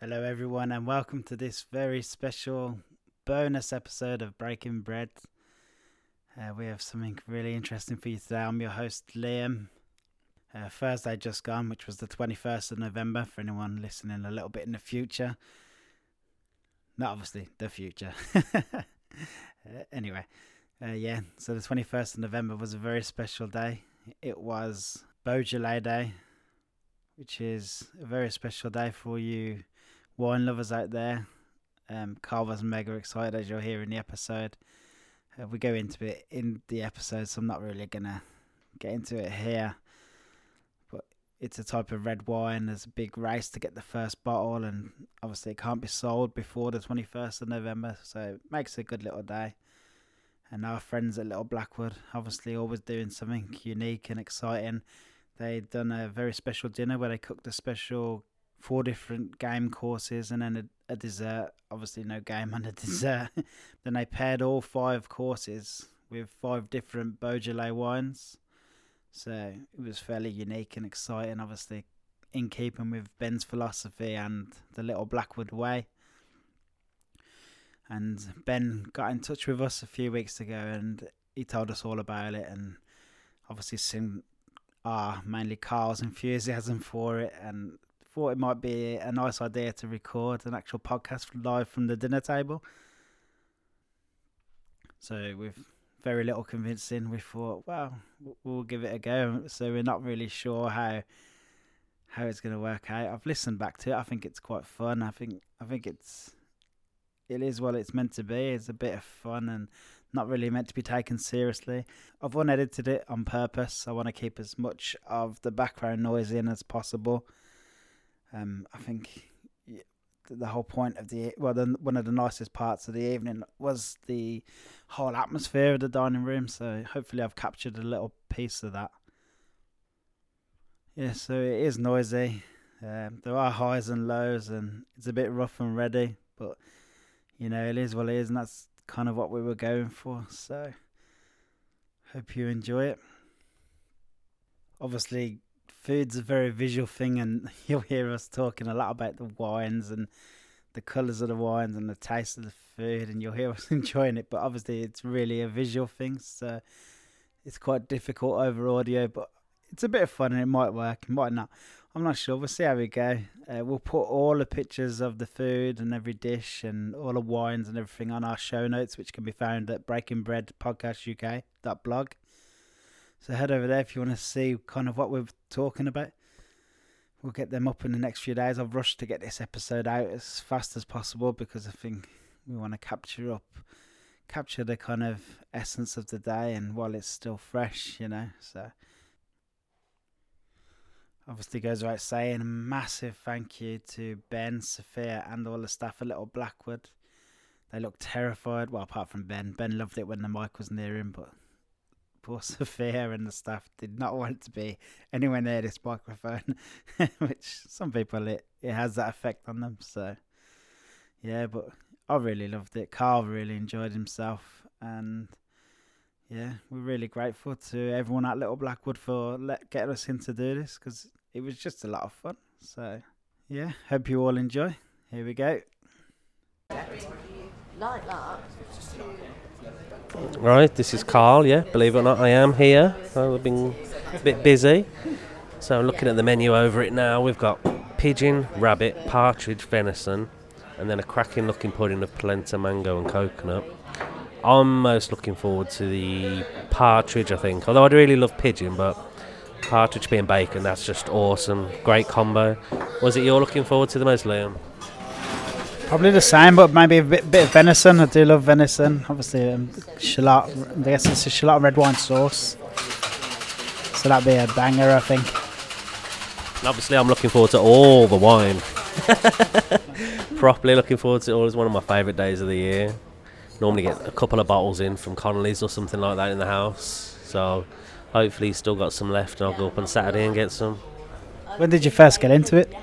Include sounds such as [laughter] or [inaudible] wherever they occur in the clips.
Hello, everyone, and welcome to this very special bonus episode of Breaking Bread. Uh, we have something really interesting for you today. I'm your host, Liam. Uh, Thursday just gone, which was the 21st of November, for anyone listening a little bit in the future. Not obviously the future. [laughs] uh, anyway, uh, yeah, so the 21st of November was a very special day. It was Beaujolais Day, which is a very special day for you wine lovers out there. Um, Carl was mega excited as you'll hear in the episode. Uh, we go into it in the episode, so I'm not really gonna get into it here. But it's a type of red wine. There's a big race to get the first bottle, and obviously it can't be sold before the 21st of November, so it makes a good little day. And our friends at Little Blackwood, obviously, always doing something unique and exciting. They'd done a very special dinner where they cooked a special four different game courses and then a, a dessert. Obviously, no game [laughs] and a dessert. [laughs] then they paired all five courses with five different Beaujolais wines. So it was fairly unique and exciting, obviously, in keeping with Ben's philosophy and the Little Blackwood Way. And Ben got in touch with us a few weeks ago and he told us all about it and obviously seen our mainly Carl's enthusiasm for it and thought it might be a nice idea to record an actual podcast live from the dinner table. So with very little convincing, we thought, well, we'll give it a go. So we're not really sure how how it's going to work out. I've listened back to it. I think it's quite fun. I think I think it's it is what it's meant to be. It's a bit of fun and not really meant to be taken seriously. I've unedited it on purpose. I want to keep as much of the background noise in as possible. Um, I think the whole point of the well, the, one of the nicest parts of the evening was the whole atmosphere of the dining room. So hopefully, I've captured a little piece of that. Yeah, so it is noisy. Um, there are highs and lows, and it's a bit rough and ready, but you know it is what it is, and that's kind of what we were going for. So hope you enjoy it. Obviously, food's a very visual thing, and [laughs] you'll hear us talking a lot about the wines and the colours of the wines and the taste of the food, and you'll hear us [laughs] enjoying it. But obviously, it's really a visual thing, so it's quite difficult over audio. But it's a bit of fun, and it might work, it might not. I'm not sure. We'll see how we go. Uh, we'll put all the pictures of the food and every dish and all the wines and everything on our show notes, which can be found at Breaking Bread Podcast UK blog. So head over there if you want to see kind of what we're talking about. We'll get them up in the next few days. I've rushed to get this episode out as fast as possible because I think we want to capture up, capture the kind of essence of the day and while it's still fresh, you know. So obviously goes without saying a massive thank you to Ben, Sophia, and all the staff at Little Blackwood. They looked terrified. Well, apart from Ben, Ben loved it when the mic was near him, but poor Sophia and the staff did not want to be anywhere near this microphone, [laughs] which some people it, it has that effect on them. So, yeah, but I really loved it. Carl really enjoyed himself, and yeah, we're really grateful to everyone at Little Blackwood for let, getting us in to do this because it was just a lot of fun. So, yeah, hope you all enjoy. Here we go. Like that. Right, this is Carl, yeah, believe it or not, I am here. I've been a bit busy. So looking at the menu over it now. We've got pigeon, rabbit, partridge, venison, and then a cracking looking pudding of polenta, mango, and coconut. I'm most looking forward to the partridge, I think. Although I'd really love pigeon, but partridge being bacon, that's just awesome. Great combo. Was it you're looking forward to the most, Liam? Probably the same, but maybe a bit, bit of venison. I do love venison. Obviously, um, shallot. I guess it's a shallot red wine sauce. So that'd be a banger, I think. And obviously, I'm looking forward to all the wine. [laughs] Properly looking forward to it all. It's one of my favourite days of the year. Normally get a couple of bottles in from Connolly's or something like that in the house. So hopefully, still got some left, and I'll go up on Saturday and get some. When did you first get into it?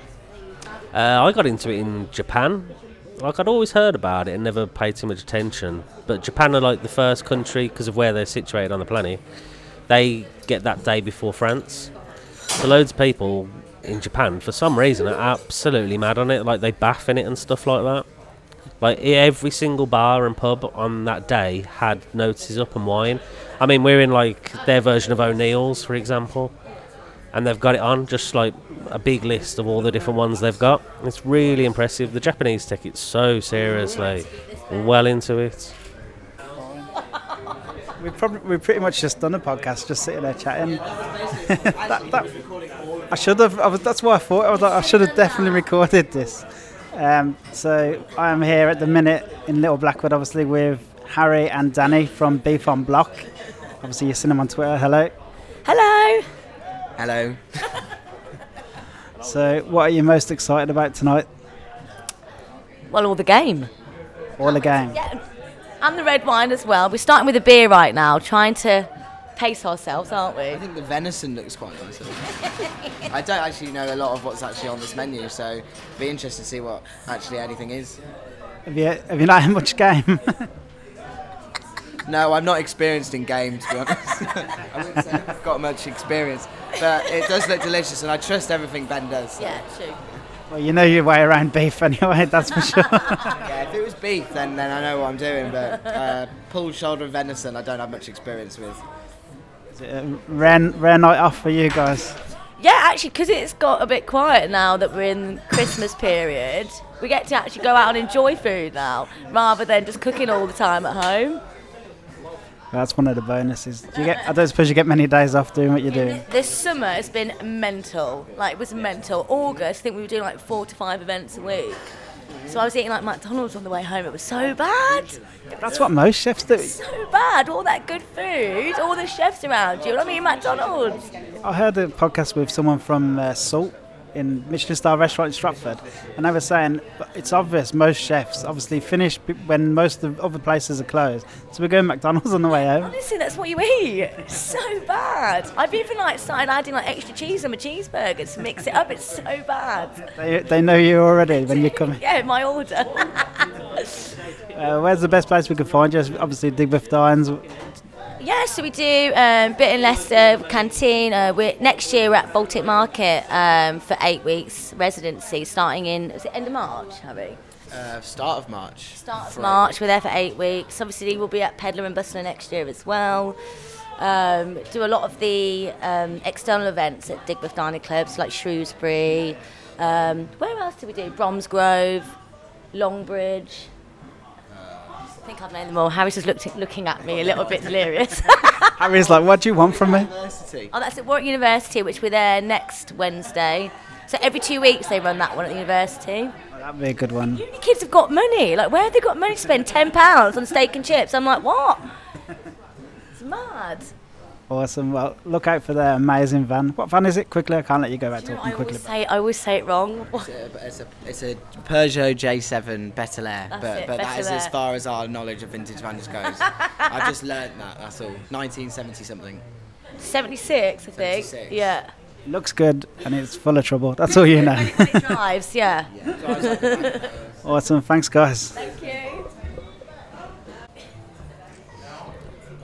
Uh, I got into it in Japan like I'd always heard about it and never paid too much attention. But Japan are like the first country because of where they're situated on the planet. They get that day before France. So loads of people in Japan, for some reason, are absolutely mad on it. Like they bath in it and stuff like that. Like every single bar and pub on that day had notices up and wine. I mean, we're in like their version of O'Neill's, for example, and they've got it on just like a big list of all the different ones they've got. It's really impressive. The Japanese take it so seriously, well into it. We've probably we've pretty much just done a podcast, just sitting there chatting. [laughs] that, that, I should have. I was, that's what I thought. I was like, I should have definitely recorded this. Um, so I am here at the minute in Little Blackwood, obviously with Harry and Danny from Beef on Block. Obviously, you've seen them on Twitter. Hello. Hello. Hello. So, what are you most excited about tonight? Well, all the game. All the game. Yeah, and the red wine as well. We're starting with a beer right now, trying to pace ourselves, aren't we? I think the venison looks quite nice. I don't actually know a lot of what's actually on this menu, so be interested to see what actually anything is. Have you have you not had much game? [laughs] No, I'm not experienced in games, to be honest. [laughs] I wouldn't say I've got much experience, but it does look delicious, and I trust everything Ben does. Yeah, true. well, you know your way around beef [laughs] anyway. That's for sure. [laughs] Yeah, if it was beef, then, then I know what I'm doing, but uh, pulled shoulder of venison, I don't have much experience with. Uh, rare, rare night off for you guys. Yeah, actually, because it's got a bit quiet now that we're in Christmas period, we get to actually go out and enjoy food now, rather than just cooking all the time at home. That's one of the bonuses. Do you get? I don't suppose you get many days off doing what you're doing. This summer has been mental. Like, it was mental. August, I think we were doing like four to five events a week. So I was eating like McDonald's on the way home. It was so bad. That's what most chefs do. So bad. All that good food, all the chefs around you. I'm eating McDonald's. I heard a podcast with someone from uh, Salt in Michelin star restaurant in Stratford, and they were saying it's obvious most chefs obviously finish when most of the other places are closed. So we're going McDonald's on the way home. Honestly, that's what you eat. It's so bad. I've even like started adding like extra cheese on my cheeseburgers to mix it up. It's so bad. They, they know you already when you come. Yeah, my order. [laughs] Uh, where's the best place we can find you? Obviously, Digbeth Dines. Yeah, so we do um, bit in Leicester canteen. Uh, we're next year we're at Baltic Market um, for eight weeks residency, starting in is it end of March, Harry? Uh, start of March. Start of March. We're there for eight weeks. Obviously, we'll be at Pedlar and Bustler next year as well. Um, do a lot of the um, external events at Digbeth Dining Clubs like Shrewsbury. Um, where else do we do? Bromsgrove, Longbridge. I think I've named them all. Harry's just looked, looking at me a little bit delirious. [laughs] Harry's like, what do you want from me? University. oh, that's at Warwick University, which we're there next Wednesday. So every two weeks they run that one at the university. Oh, that'd be a good one. Uni kids have got money. Like, where have they got money to spend ten pounds on steak and chips? I'm like, what? It's mad. Awesome. Well, look out for the amazing van. What van is it? Quickly, I can't let you go back Do you talking I quickly. always say, I always say it wrong. It's a, it's, a, it's a Peugeot J7 Bel Air, That's but, it, but that is as far as our knowledge of vintage vans goes. I just [laughs] learnt that, that's all. 1970 something. 76, I think. 76. Yeah. It looks good and it's full of trouble. That's all you [laughs] know. When it drives, yeah. Drives like [laughs] awesome. Thanks, guys. Thank you.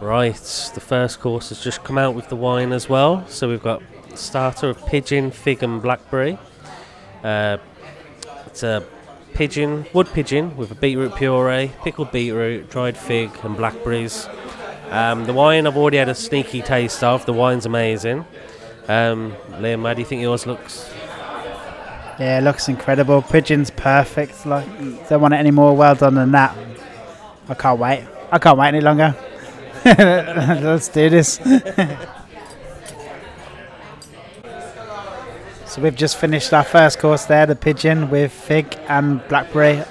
Right, the first course has just come out with the wine as well. So we've got starter of pigeon, fig, and blackberry. Uh, it's a pigeon, wood pigeon with a beetroot puree, pickled beetroot, dried fig, and blackberries. Um, the wine I've already had a sneaky taste of. The wine's amazing. Um, Liam, how do you think yours looks? Yeah, looks incredible. Pigeon's perfect. Like, don't want it any more well done than that. I can't wait. I can't wait any longer. Let's do this. so we've just finished our first course there, the pigeon with fig and blackberry.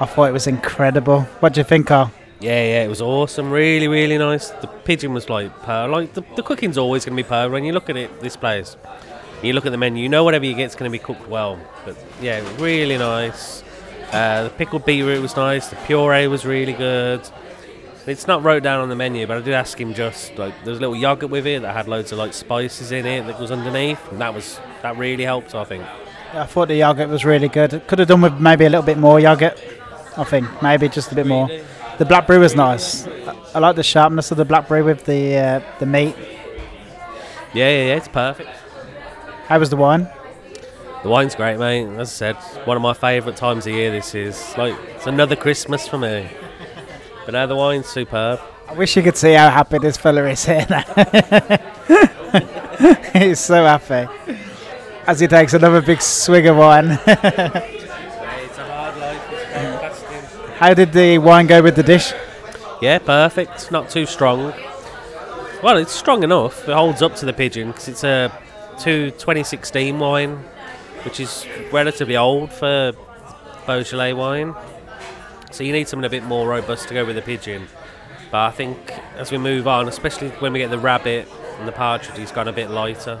I thought it was incredible. What do you think, Carl? Yeah, yeah, it was awesome. Really, really nice. The pigeon was like per. Like the, the cooking's always going to be per. When you look at it, this place, you look at the menu, you know whatever you get is going to be cooked well. But yeah, really nice. Uh, the pickled beetroot was nice. The puree was really good. It's not wrote down on the menu, but I did ask him just like there's a little yogurt with it that had loads of like spices in it that was underneath, and that was that really helped. I think. Yeah, I thought the yogurt was really good. Could have done with maybe a little bit more yogurt. I think maybe just a bit more. The blackberry was nice. I, like the sharpness of the blackberry with the uh, the meat. Yeah, yeah, yeah. It's perfect. How was the wine? The wine's great, mate. As I said, one of my favourite times of year. This is like it's another Christmas for me. But now the wine's superb. I wish you could see how happy this fella is here now. [laughs] He's so happy as he takes another big swig of wine. [laughs] it's a hard life. how did the wine go with the dish? Yeah, perfect. Not too strong. Well, it's strong enough. It holds up to the pigeon because it's a two 2016 wine, which is relatively old for Beaujolais wine. So you need something a bit more robust to go with the pigeon. But I think as we move on, especially when we get the rabbit and the partridge, he's gone a bit lighter.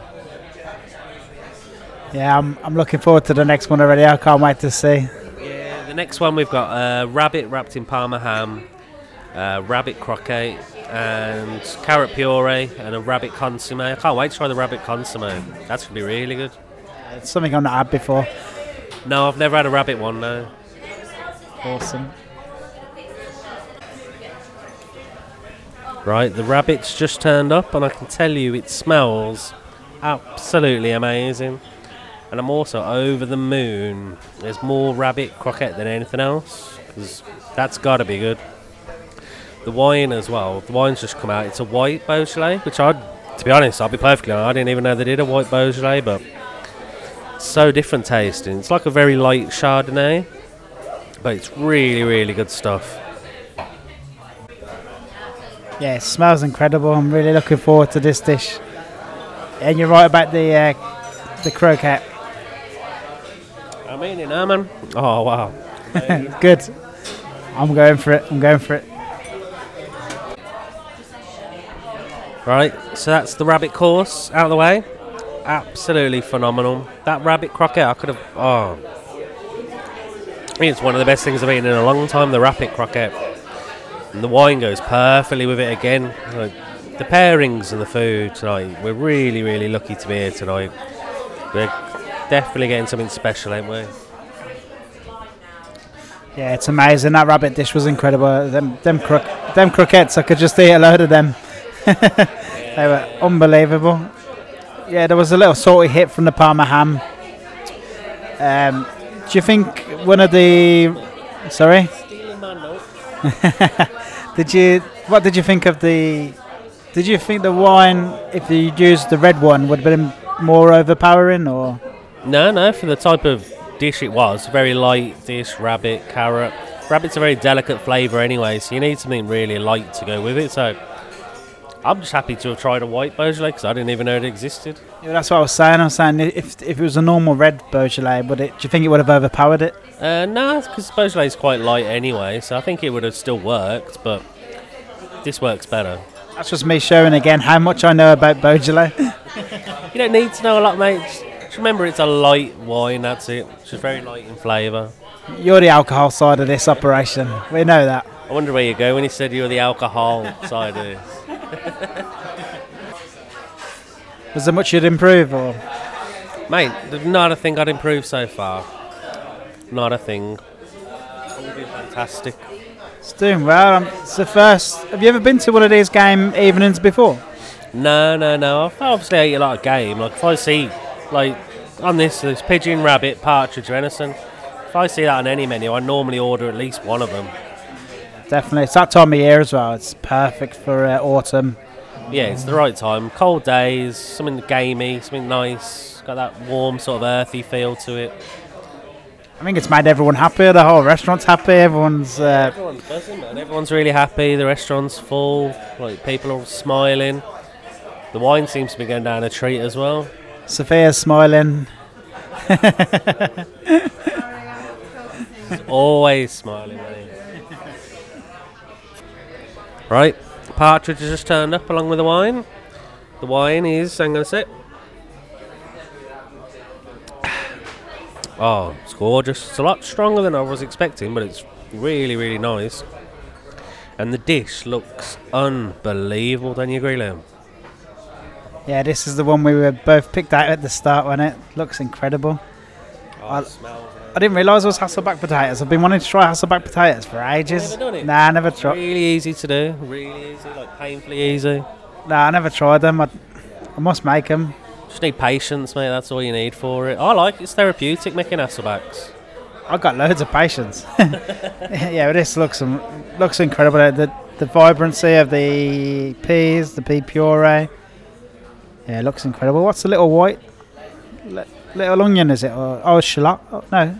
Yeah, I'm, I'm looking forward to the next one already. I can't wait to see. Yeah, the next one we've got a rabbit wrapped in parma ham, uh, rabbit croquette, and carrot puree, and a rabbit consomme. I can't wait to try the rabbit consomme. That's gonna be really good. It's something I've not had before. No, I've never had a rabbit one. No. Awesome. Right, the rabbit's just turned up, and I can tell you it smells absolutely amazing. And I'm also over the moon. There's more rabbit croquette than anything else, because that's got to be good. The wine as well. The wine's just come out. It's a white Beaujolais, which I, to be honest, I'll be perfectly honest, I didn't even know they did a white Beaujolais, but so different tasting. It's like a very light Chardonnay, but it's really, really good stuff. Yeah, it smells incredible. I'm really looking forward to this dish. And you're right about the uh, the croquette. I mean it, now, man. Oh wow. [laughs] Good. I'm going for it. I'm going for it. Right, so that's the rabbit course out of the way. Absolutely phenomenal. That rabbit croquette, I could have. Oh. It's one of the best things I've eaten in a long time, the rabbit croquette. And the wine goes perfectly with it again. Like, the pairings and the food tonight, we're really, really lucky to be here tonight. We're definitely getting something special, ain't we? Yeah, it's amazing. That rabbit dish was incredible. Them them crook them croquettes, I could just eat a load of them. [laughs] they were unbelievable. Yeah, there was a little salty hit from the Parma ham. Um, do you think one of the sorry? [laughs] did you what did you think of the did you think the wine if you used the red one would have been more overpowering or No, no, for the type of dish it was, very light dish, rabbit, carrot. Rabbit's a very delicate flavour anyway, so you need something really light to go with it. So I'm just happy to have tried a white Beaujolais because I didn't even know it existed. yeah, that's what I was saying. I was saying if if it was a normal red Beaujolais, would it? Do you think it would have overpowered it? Uh, no, because Beaujolais is quite light anyway, so I think it would have still worked, but this works better. That's just me showing again how much I know about Beaujolais. [laughs] You don't need to know a lot, mate. Just, just remember it's a light wine, that's it. It's just very light in flavour. You're the alcohol side of this operation. We know that. I wonder where you go when you said you were the alcohol [laughs] side of this. [laughs] Was there much you'd improve, or Mate, there's not a thing I'd improve so far. Not a thing. All been fantastic. it's doing well? Um, it's the first. Have you ever been to one of these game evenings before? No, no, no. I obviously eat a lot of game. Like if I see, like on this, there's pigeon, rabbit, partridge, venison. If I see that on any menu, I normally order at least one of them. Definitely. It's that time of year as well. It's perfect for uh, autumn. Yeah, it's the right time. Cold days, something gamey, something nice. Got that warm sort of earthy feel to it. I think it's made everyone happy. The whole restaurant's happy. Everyone's. Uh, Everyone's buzzing, man. Everyone's really happy. The restaurant's full. Like people are smiling. The wine seems to be going down a treat as well. Sophia's smiling. [laughs] Always smiling, mate. Right, partridge has just turned up along with the wine. The wine is, I'm going to sip. Oh, it's gorgeous. It's a lot stronger than I was expecting, but it's really, really nice. And the dish looks unbelievable, don't you agree, Liam? Yeah, this is the one we were both picked out at the start when it looks incredible. Oh, I- it smells I didn't realise it was Hasselback potatoes. I've been wanting to try Hasselback potatoes for ages. Never done it? Nah, I never tried. Really easy to do, really easy, like painfully easy. Nah, I never tried them. I, I must make them. Just need patience, mate. That's all you need for it. I like it. It's therapeutic making Hasselbacks. I've got loads of patience. [laughs] yeah, but this looks um, looks incredible. The the vibrancy of the peas, the pea puree. Yeah, it looks incredible. What's the little white? Li- little onion is it? Or, oh, shallot? Oh, no,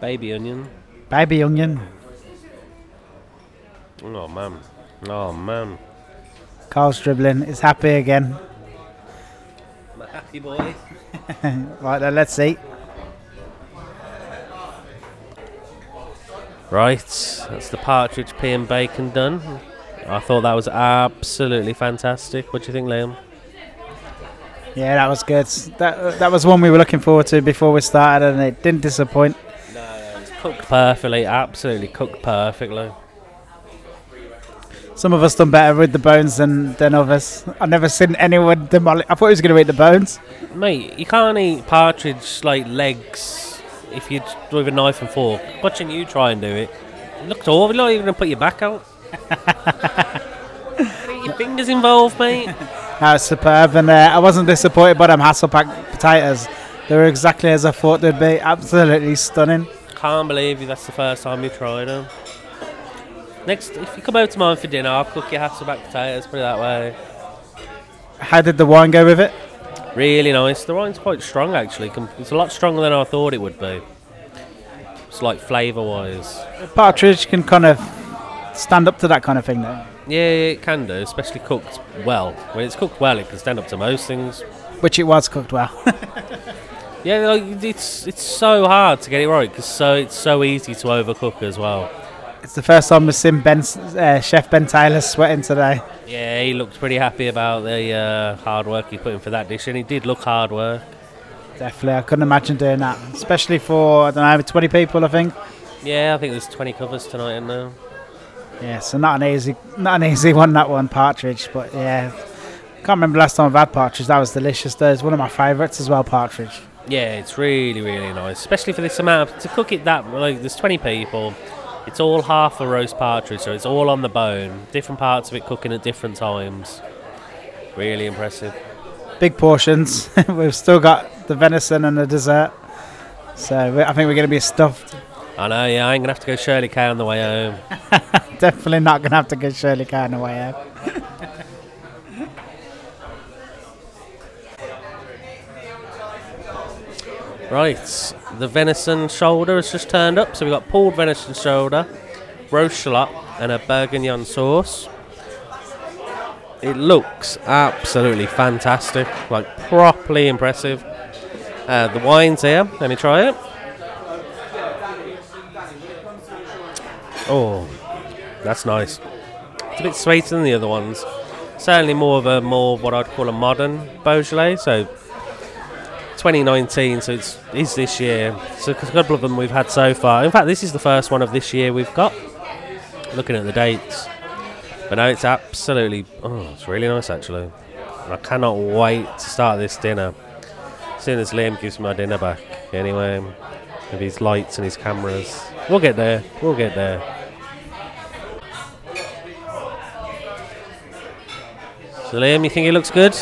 Baby onion. baby onion. Oh man. Oh man. Carl's dribbling. Is happy again. I'm [laughs] a happy boy. [laughs] Right then, let's see. Right, that's the partridge pea and bacon done. I thought that was absolutely fantastic. What do you think, Liam? Yeah, that was good. That that was one we were looking forward to before we started, and it didn't disappoint. No, it's cooked perfectly, absolutely cooked perfectly. Some of us done better with the bones than, than others. I've never seen anyone demolish. I thought he was going to eat the bones. Mate, you can't eat partridge like legs if you do with a knife and fork. Watching you try and do it, it looked awful. You're not even gonna put your back out. [laughs] Your fingers involved, mate. That was superb, and uh, I wasn't disappointed by them Hasselback potatoes. They were exactly as I thought they'd be. Absolutely stunning. Can't believe you. That's the first time you tried them. Next, if you come over to mine for dinner, I'll cook your Hasselback potatoes. Put it that way. How did the wine go with it? Really nice. The wine's quite strong actually. It's a lot stronger than I thought it would be. It's like flavour wise. Partridge can kind of stand up to that kind of thing, though, Yeah, it can do, especially cooked well. When it's cooked well, it can stand up to most things. which it was cooked well. [laughs] Yeah, like, it's it's so hard to get it right because so it's so easy to overcook as well. it's the first time we've seen ben, uh, Chef Ben Taylor sweating today. Yeah, he looked pretty happy about the uh, hard work he put in for that dish, and he did look hard work. Definitely, I couldn't imagine doing that, especially for I don't know, 20 people, I think. Yeah, I think there's 20 covers tonight and now. Yeah, so not an easy, not an [laughs] easy one that one partridge, but yeah, can't remember last time I've had partridge. That was delicious. Though it's one of my favourites as well, partridge. Yeah, it's really really nice, especially for this amount. Of, to cook it that like there's 20 people. It's all half a roast partridge, so it's all on the bone. Different parts of it cooking at different times. Really impressive. Big portions. [laughs] We've still got the venison and the dessert, so I think we're going to be stuffed. I know, yeah, I ain't gonna have to go Shirley Cow on the way home. [laughs] Definitely not going to have to go Shirley Cow on the way home. [laughs] Right, the venison shoulder has just turned up, so we've got pulled venison shoulder, roast shallot, and a bourguignon sauce. It looks absolutely fantastic, like properly impressive. Uh, the wine's here, let me try it. Oh, that's nice. It's a bit sweeter than the other ones. Certainly more of a more what I'd call a modern Beaujolais, so 2019, so it's is this year. So a couple of them we've had so far. In fact, this is the first one of this year we've got. Looking at the dates, but no, it's absolutely. Oh, it's really nice actually. And I cannot wait to start this dinner. As soon as Liam gives me my dinner back, anyway, with his lights and his cameras, we'll get there. We'll get there. So Liam, you think it looks good?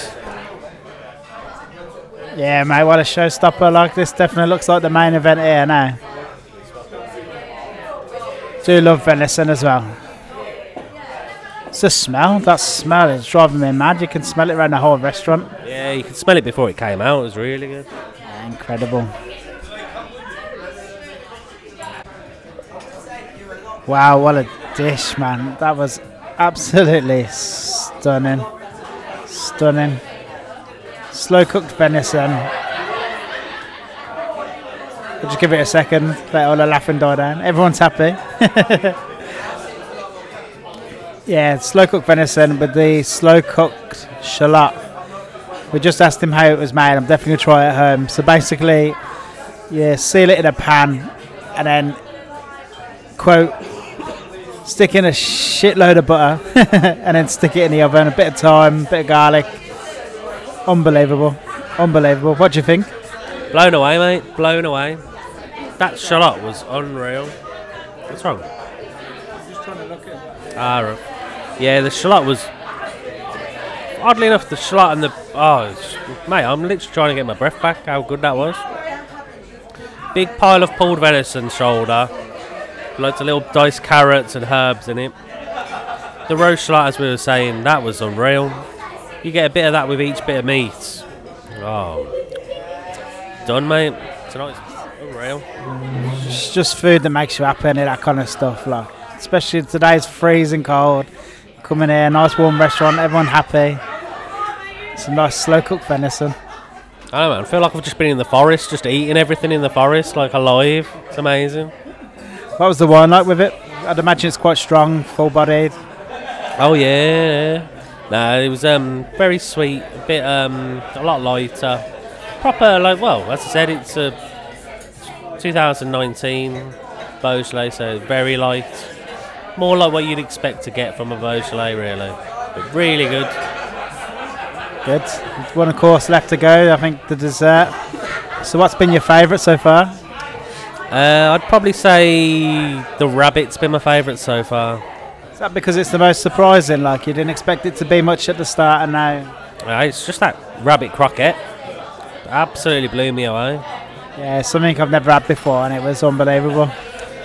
Yeah, mate, what a showstopper like this definitely looks like the main event here now. Do love venison as well. It's the smell. That smell is driving me mad. You can smell it around the whole restaurant. Yeah, you could smell it before it came out. It was really good. Yeah, incredible. Wow, what a dish, man. That was absolutely stunning. Stunning. Slow cooked venison. We'll just give it a second, let all the laughing die down. Everyone's happy. [laughs] yeah, slow cooked venison with the slow cooked shallot. We just asked him how it was made. I'm definitely going to try it at home. So basically, you seal it in a pan and then, quote, stick in a shitload of butter [laughs] and then stick it in the oven. A bit of thyme, a bit of garlic. Unbelievable. Unbelievable. What do you think? Blown away, mate. Blown away. That shallot was unreal. What's wrong? I'm just trying to look at. Ah, right. Yeah, the shallot was. oddly enough, the shallot and the oh, mate, I'm literally trying to get my breath back. How good that was! Big pile of pulled venison shoulder, loads of little diced carrots and herbs in it. The roast shallot, as we were saying, that was unreal. You get a bit of that with each bit of meat. Oh, done, mate. Tonight's unreal. It's just food that makes you happy and that kind of stuff. Like, especially today's freezing cold. Coming here, nice warm restaurant, everyone happy. Some nice slow cooked venison. I don't know, man. I feel like I've just been in the forest, just eating everything in the forest, like alive. It's amazing. What was the wine like with it? I'd imagine it's quite strong, full bodied. Oh yeah, yeah. No, it was um very sweet, a bit um a lot lighter, proper like well as I said it's a 2019 Beaujolais, so very light, more like what you'd expect to get from a Beaujolais really, but really good. Good. One of course left to go. I think the dessert. So, what's been your favourite so far? Uh, I'd probably say the rabbit's been my favourite so far. Is that because it's the most surprising? Like you didn't expect it to be much at the start, and now, Uh, it's just that rabbit croquette, absolutely blew me away. yeah, something I've never had before, and it was unbelievable.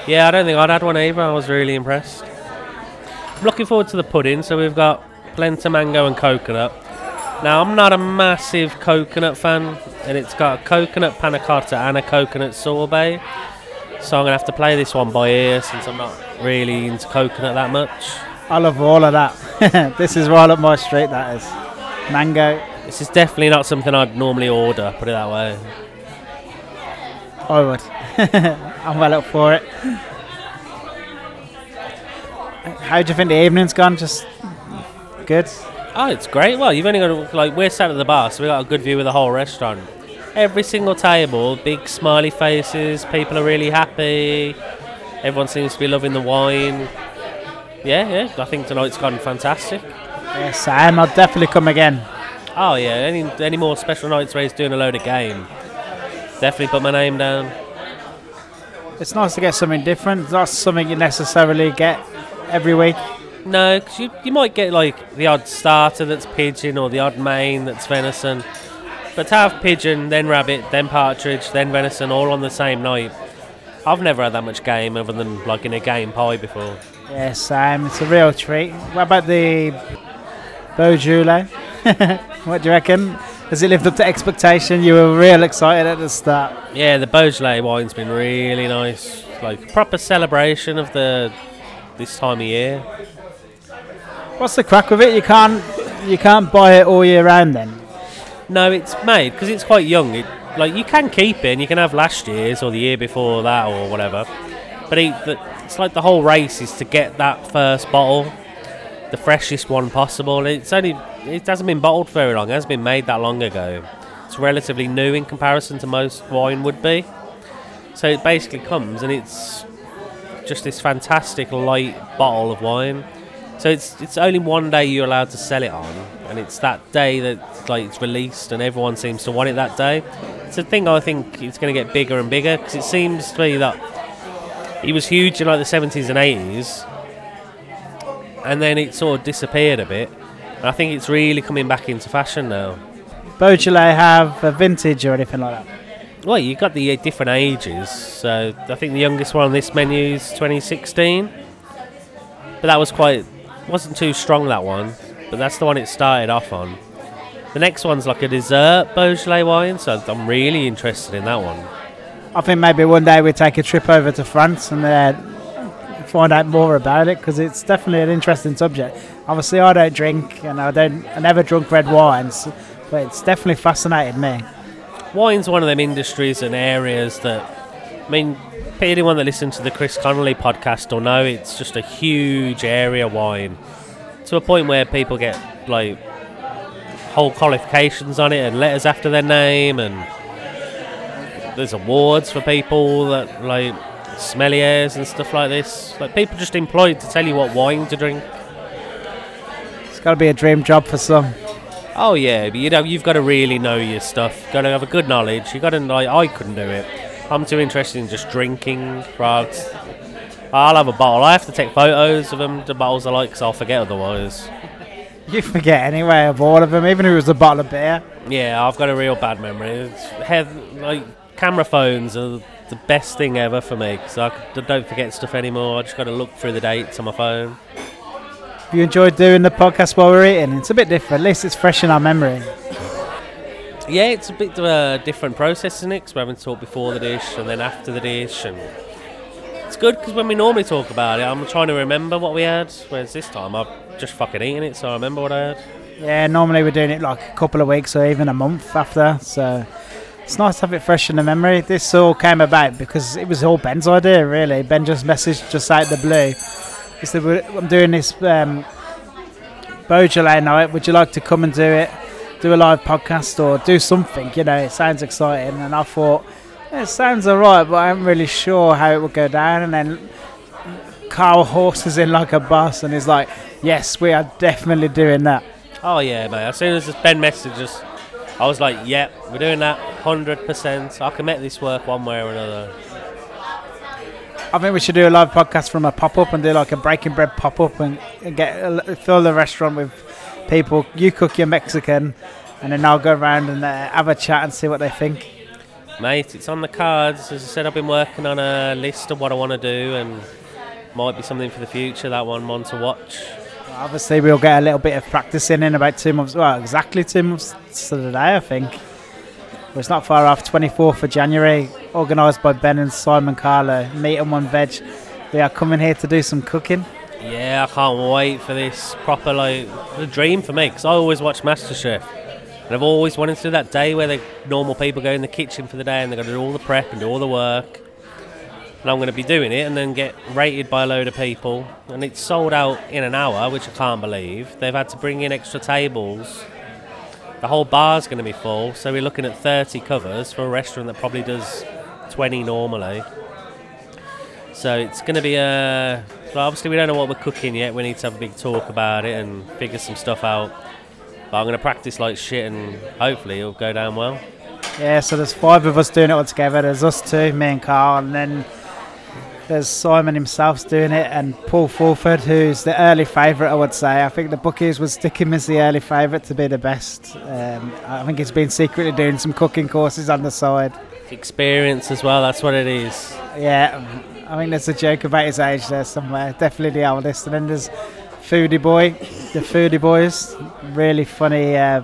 Yeah, I don't think I'd had one either. I was really impressed. I'm looking forward to the pudding. So we've got Polenta mango and coconut. Now I'm not a massive coconut fan, and it's got a coconut panna cotta and a coconut sorbet. So I'm gonna have to play this one by ear since I'm not really into coconut that much. I love all of that. [laughs] this is right up my street. That is mango. This is definitely not something I'd normally order. Put it that way. I would. [laughs] I'm well up for it. How do you think the evening's gone? Just good. Oh, it's great. Well, you've only got to, like we're sat at the bar, so we got a good view of the whole restaurant. Every single table, big smiley faces. People are really happy. Everyone seems to be loving the wine. Yeah, yeah. I think tonight's gone fantastic. Yes, I am. I'll definitely come again. Oh yeah. Any any more special nights where he's doing a load of game? Definitely put my name down. It's nice to get something different. It's not something you necessarily get every week. No, 'cause you, you might get like the odd starter that's pigeon or the odd main that's venison. But to have pigeon, then rabbit, then partridge, then venison all on the same night, I've never had that much game other than like in a game pie before. Yes, Sam, it's a real treat. What about the Beaujolais? [laughs] what do you reckon? Has it lived up to expectation? You were real excited at the start. Yeah, the Beaujolais wine's been really nice. Like proper celebration of the this time of year. What's the crack with it? You can't you can't buy it all year round then. No, it's made because it's quite young. It, like you can keep it, and you can have last year's or the year before that or whatever. But it, it's like the whole race is to get that first bottle, the freshest one possible. It's only it hasn't been bottled very long. It hasn't been made that long ago. It's relatively new in comparison to most wine would be. So it basically comes and it's just this fantastic light bottle of wine. So it's it's only one day you're allowed to sell it on, and it's that day that like it's released, and everyone seems to want it that day. It's a thing I think it's going to get bigger and bigger because it seems to me that he was huge in like the 70s and 80s, and then it sort of disappeared a bit. And I think it's really coming back into fashion now. Beaujolais have a vintage or anything like that? Well, you've got the uh, different ages. So I think the youngest one on this menu is 2016, but that was quite wasn't too strong that one. But that's the one it started off on. The next one's like a dessert Beaujolais wine, so I'm really interested in that one. I think maybe one day we take a trip over to France and uh, find out more about it because it's definitely an interesting subject. Obviously, I don't drink and I don't, I never drunk red wines, but it's definitely fascinated me. Wine's one of them industries and areas that, I mean, anyone that listens to the Chris Connolly podcast will know it's just a huge area wine to a point where people get like whole qualifications on it and letters after their name and there's awards for people that like sommeliers and stuff like this like people just employed to tell you what wine to drink It's got to be a dream job for some. Oh yeah, but you know you've got to really know your stuff. Got to have a good knowledge. You got to like I couldn't do it. I'm too interested in just drinking. Right, I'll have a bottle. I have to take photos of them, the bottles I like, because I'll forget otherwise. You forget anyway of all of them, even if it was a bottle of beer. Yeah, I've got a real bad memory. It's like camera phones are the best thing ever for me because I don't forget stuff anymore. I just got to look through the dates on my phone. Have you enjoyed doing the podcast while we're eating? It's a bit different. At least it's fresh in our memory. Yeah, it's a bit of a different process, isn't it? 'Cause we're having to talk before the dish and then after the dish, and it's good because when we normally talk about it, I'm trying to remember what we had. Whereas this time, I've just fucking eaten it, so I remember what I had. Yeah, normally we're doing it like a couple of weeks or even a month after. So it's nice to have it fresh in the memory. This all came about because it was all Ben's idea, really. Ben just messaged just out the blue. He said, I'm doing this um, Beaujolais night. Would you like to come and do it? Do a live podcast or do something? You know, it sounds exciting. And I thought, yeah, it sounds alright, but I'm really sure how it would go down. And then Carl horses in like a bus and he's like, yes, we are definitely doing that. Oh yeah, mate. As soon as this Ben messaged us, I was like, "Yep, we're doing that, hundred percent. I can make this work one way or another." I think we should do a live podcast from a pop up and do like a breaking bread pop up and, and get fill the restaurant with people. You cook your Mexican, and then I'll go around and uh, have a chat and see what they think. Mate, it's on the cards. As I said, I've been working on a list of what I want to do, and might be something for the future. That one, one to watch. Obviously, we'll get a little bit of practice in about two months. Well, exactly two months to the day, I think. Well, it's not far off. 24th of January, organised by Ben and Simon Carlo. Meat and one veg. We are coming here to do some cooking. Yeah, I can't wait for this proper like the dream for me because I always watch MasterChef, and I've always wanted to do that day where the normal people go in the kitchen for the day and they're going to do all the prep and do all the work. And I'm going to be doing it and then get rated by a load of people, and it's sold out in an hour, which I can't believe. They've had to bring in extra tables. The whole bar's going to be full, so we're looking at 30 covers for a restaurant that probably does 20 normally. So it's going to be a. Well, obviously, we don't know what we're cooking yet. We need to have a big talk about it and figure some stuff out. But I'm going to practice like shit, and hopefully it'll go down well. Yeah, so there's five of us doing it all together. There's us two, me and Carl, and then there's Simon himself's doing it, and Paul Fulford, who's the early favourite, I would say. I think the bookies would stick him as the early favourite to be the best. Um, I think he's been secretly doing some cooking courses on the side. Experience as well. That's what it is. Yeah, I think there's a joke about his age there somewhere. Definitely the oldest. And then there's Foodie Boy, the Foodie Boys. Really funny uh,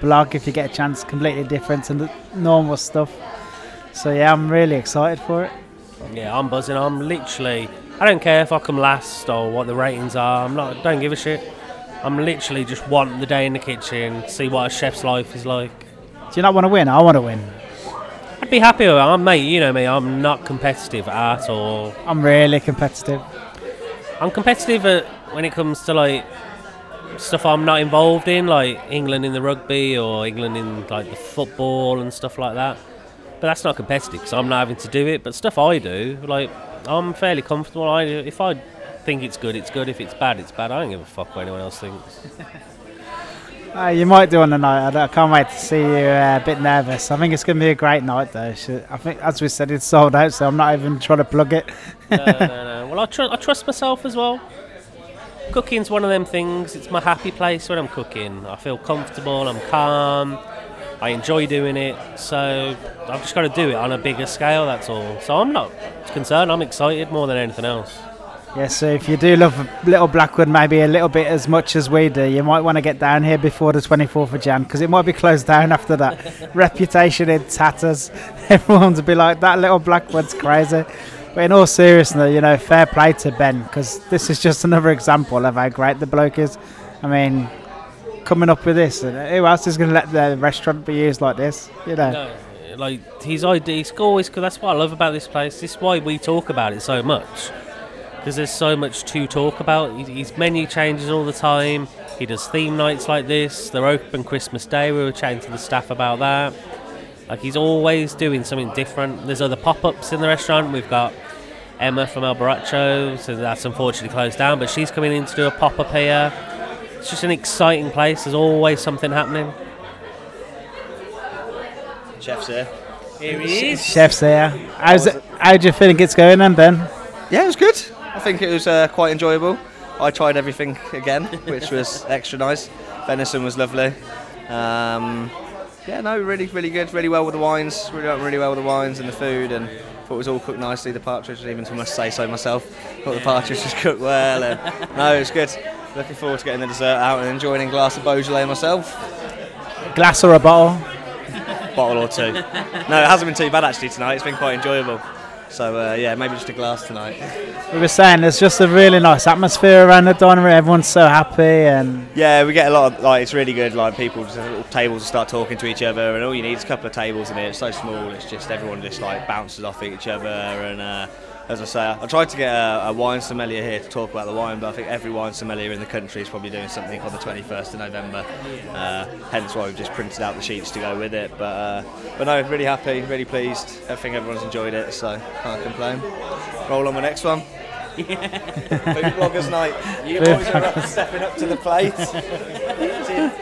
blog if you get a chance. Completely different to the normal stuff. So yeah, I'm really excited for it. Yeah, I'm buzzing. I'm literally. I don't care if I come last or what the ratings are. I'm not. Don't give a shit. I'm literally just want the day in the kitchen, see what a chef's life is like. Do you not want to win? I want to win. I'd be happy with it. I'm mate. You know me. I'm not competitive at all. I'm really competitive. I'm competitive at, when it comes to like stuff I'm not involved in, like England in the rugby or England in like the football and stuff like that. But that's not competitive because I'm not having to do it. But stuff I do, like I'm fairly comfortable. I if I think it's good, it's good. If it's bad, it's bad. I don't give a fuck what anyone else thinks. [laughs] Uh, you might do on the night. I, can't wait to see you uh, a bit nervous. I think it's going to be a great night, though. I think, as we said, it's sold out, so I'm not even trying to plug it. no, no, no. Well, I, tr- I trust myself as well. Cooking's one of them things. It's my happy place when I'm cooking. I feel comfortable. I'm calm. I enjoy doing it. So I've just got to do it on a bigger scale. That's all. So I'm not concerned. I'm excited more than anything else. Yeah, so if you do love Little Blackwood maybe a little bit as much as we do, you might want to get down here before the 24th of Jan because it might be closed down after that. [laughs] Reputation in tatters. [laughs] Everyone's be like, that Little Blackwood's crazy. But in all seriousness, you know, fair play to Ben because this is just another example of how great the bloke is. I mean, coming up with this, and who else is going to let the restaurant be used like this? You know. No, like his idea, he's always because that's what I love about this place. This is why we talk about it so much because there's so much to talk about. His- His menu changes all the time. He does theme nights like this. They're open Christmas Day. We were chatting to the staff about that. Like he's always doing something different. There's other pop-ups in the restaurant. We've got Emma from El Borracho, so that's unfortunately closed down, but she's coming in to do a pop-up here. It's just an exciting place. There's always something happening. Chef's here. Here he is. Chef's there. How's it, how do you think it's going then, Ben? Yeah, it was good. I think it was uh, quite enjoyable. I tried everything again, which was [laughs] extra nice. Venison was lovely. Um, yeah, no, really, really good. Really well with the wines. Really, really well with the wines and the food, and thought it was all cooked nicely. The partridge, even to must say so myself, thought the partridge was cooked well. And [laughs] no, it was good. Looking forward to getting the dessert out and enjoying a glass of Beaujolais myself. Glass or a bottle? Bottle or two. No, it hasn't been too bad actually tonight. It's been quite enjoyable. So uh, yeah, maybe just a glass tonight. We were saying there's just a really nice atmosphere around the dining room. Everyone's so happy and Yeah, we get a lot of like it's really good. Like people just have little tables to start talking to each other, and all you need is a couple of tables in here. It's so small. It's just everyone just like bounces off each other. And uh, as I say, I tried to get a, a wine sommelier here to talk about the wine, but I think every wine sommelier in the country is probably doing something on the 21st of November. Uh, hence why we've just printed out the sheets to go with it. But uh, but no, really happy, really pleased. I think everyone's enjoyed it, so can't complain. Roll on the next one. Food bloggers night. You boys are up, stepping up to the plate.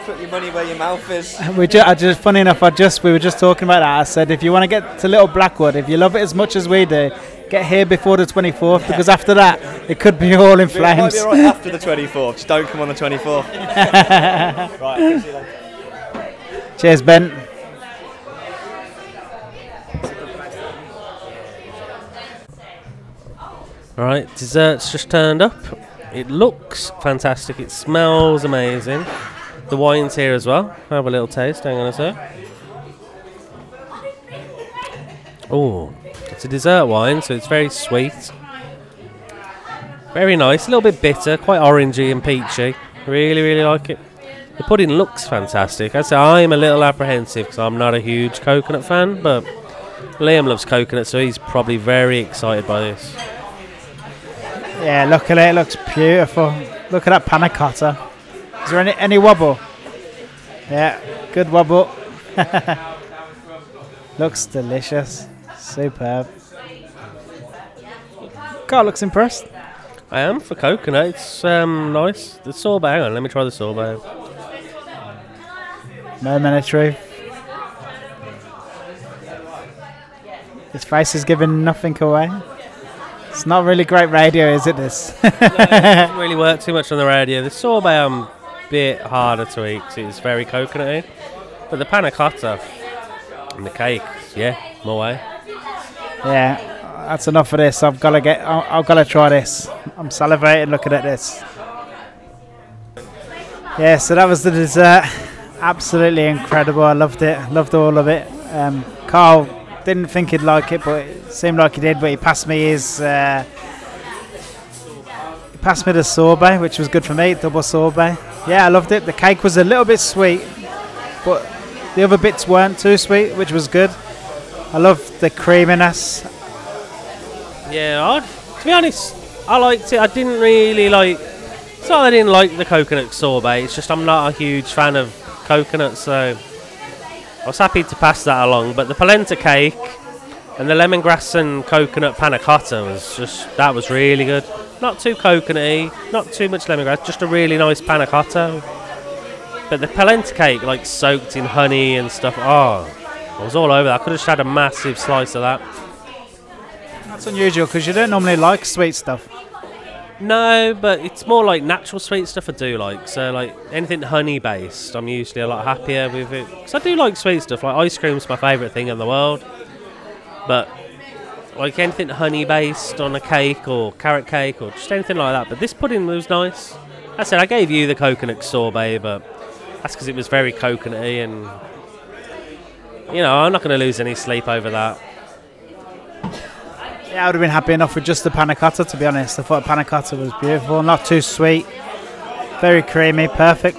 Put your money where your mouth is. we just, I just funny enough. I just we were just talking about that. I said if you want to get to Little Blackwood, if you love it as much as we do, get here before the 24th because after that it could be all in It might flames. be alright after the 24th. Just don't come on the 24th. [laughs] right, I'll see you later. Cheers, Ben. All right, dessert's just turned up. It looks fantastic. It smells amazing. The wine's here as well. Have a little taste. Hang on a sec. Oh, it's a dessert wine, so it's very sweet. Very nice. A little bit bitter, quite orangey and peachy. Really, really like it. The pudding looks fantastic. I'd say I'm a little apprehensive because I'm not a huge coconut fan, but Liam loves coconut, so he's probably very excited by this. Yeah, look at it. It looks beautiful. Look at that panna cotta. Is there any any wobble? Yeah, good wobble. [laughs] looks delicious. Superb. Carl looks impressed. I am for coconut. It's um, nice. The sorbet. Hang on, let me try the sorbet. Of truth. His face is giving nothing away. It's not really great radio, is it? This. [laughs] Doesn't really work too much on the radio. The sorbet I'm a bit harder to eat it's very coconutty. But the panna cotta and the cake, yeah, my way. Yeah, that's enough of this. I've got to get. I- I've got to try this. I'm salivating looking at this. Yeah, so that was the dessert. Absolutely incredible. I loved it. Loved all of it. Um, Carl didn't think he'd like it, but it seemed like he did. But he passed me his. Uh, he passed me the sorbet, which was good for me. Double sorbet. Yeah, I loved it. The cake was a little bit sweet, but the other bits weren't too sweet, which was good. I love the creaminess. Yeah, I'd, to be honest, I liked it. I didn't really like. It's not that I didn't like the coconut sorbet. It's just I'm not a huge fan of coconut, so I was happy to pass that along. But the polenta cake and the lemongrass and coconut panna cotta was just that was really good. Not too coconutty, not too much lemongrass, just a really nice panna cotta. But the polenta cake, like soaked in honey and stuff, oh, I was all over that. I could have just had a massive slice of that. That's unusual because you don't normally like sweet stuff. No, but it's more like natural sweet stuff I do like. So like anything honey based, I'm usually a lot happier with it. Because I do like sweet stuff. Like ice cream's my favourite thing in the world. But like anything honey based on a cake or carrot cake or just anything like that. But this pudding was nice. I said I gave you the coconut sorbet, but that's because it was very coconutty and you know I'm not going to lose any sleep over that. Yeah, I would have been happy enough with just the panna cotta, to be honest. I thought panna cotta was beautiful, not too sweet, very creamy, perfect.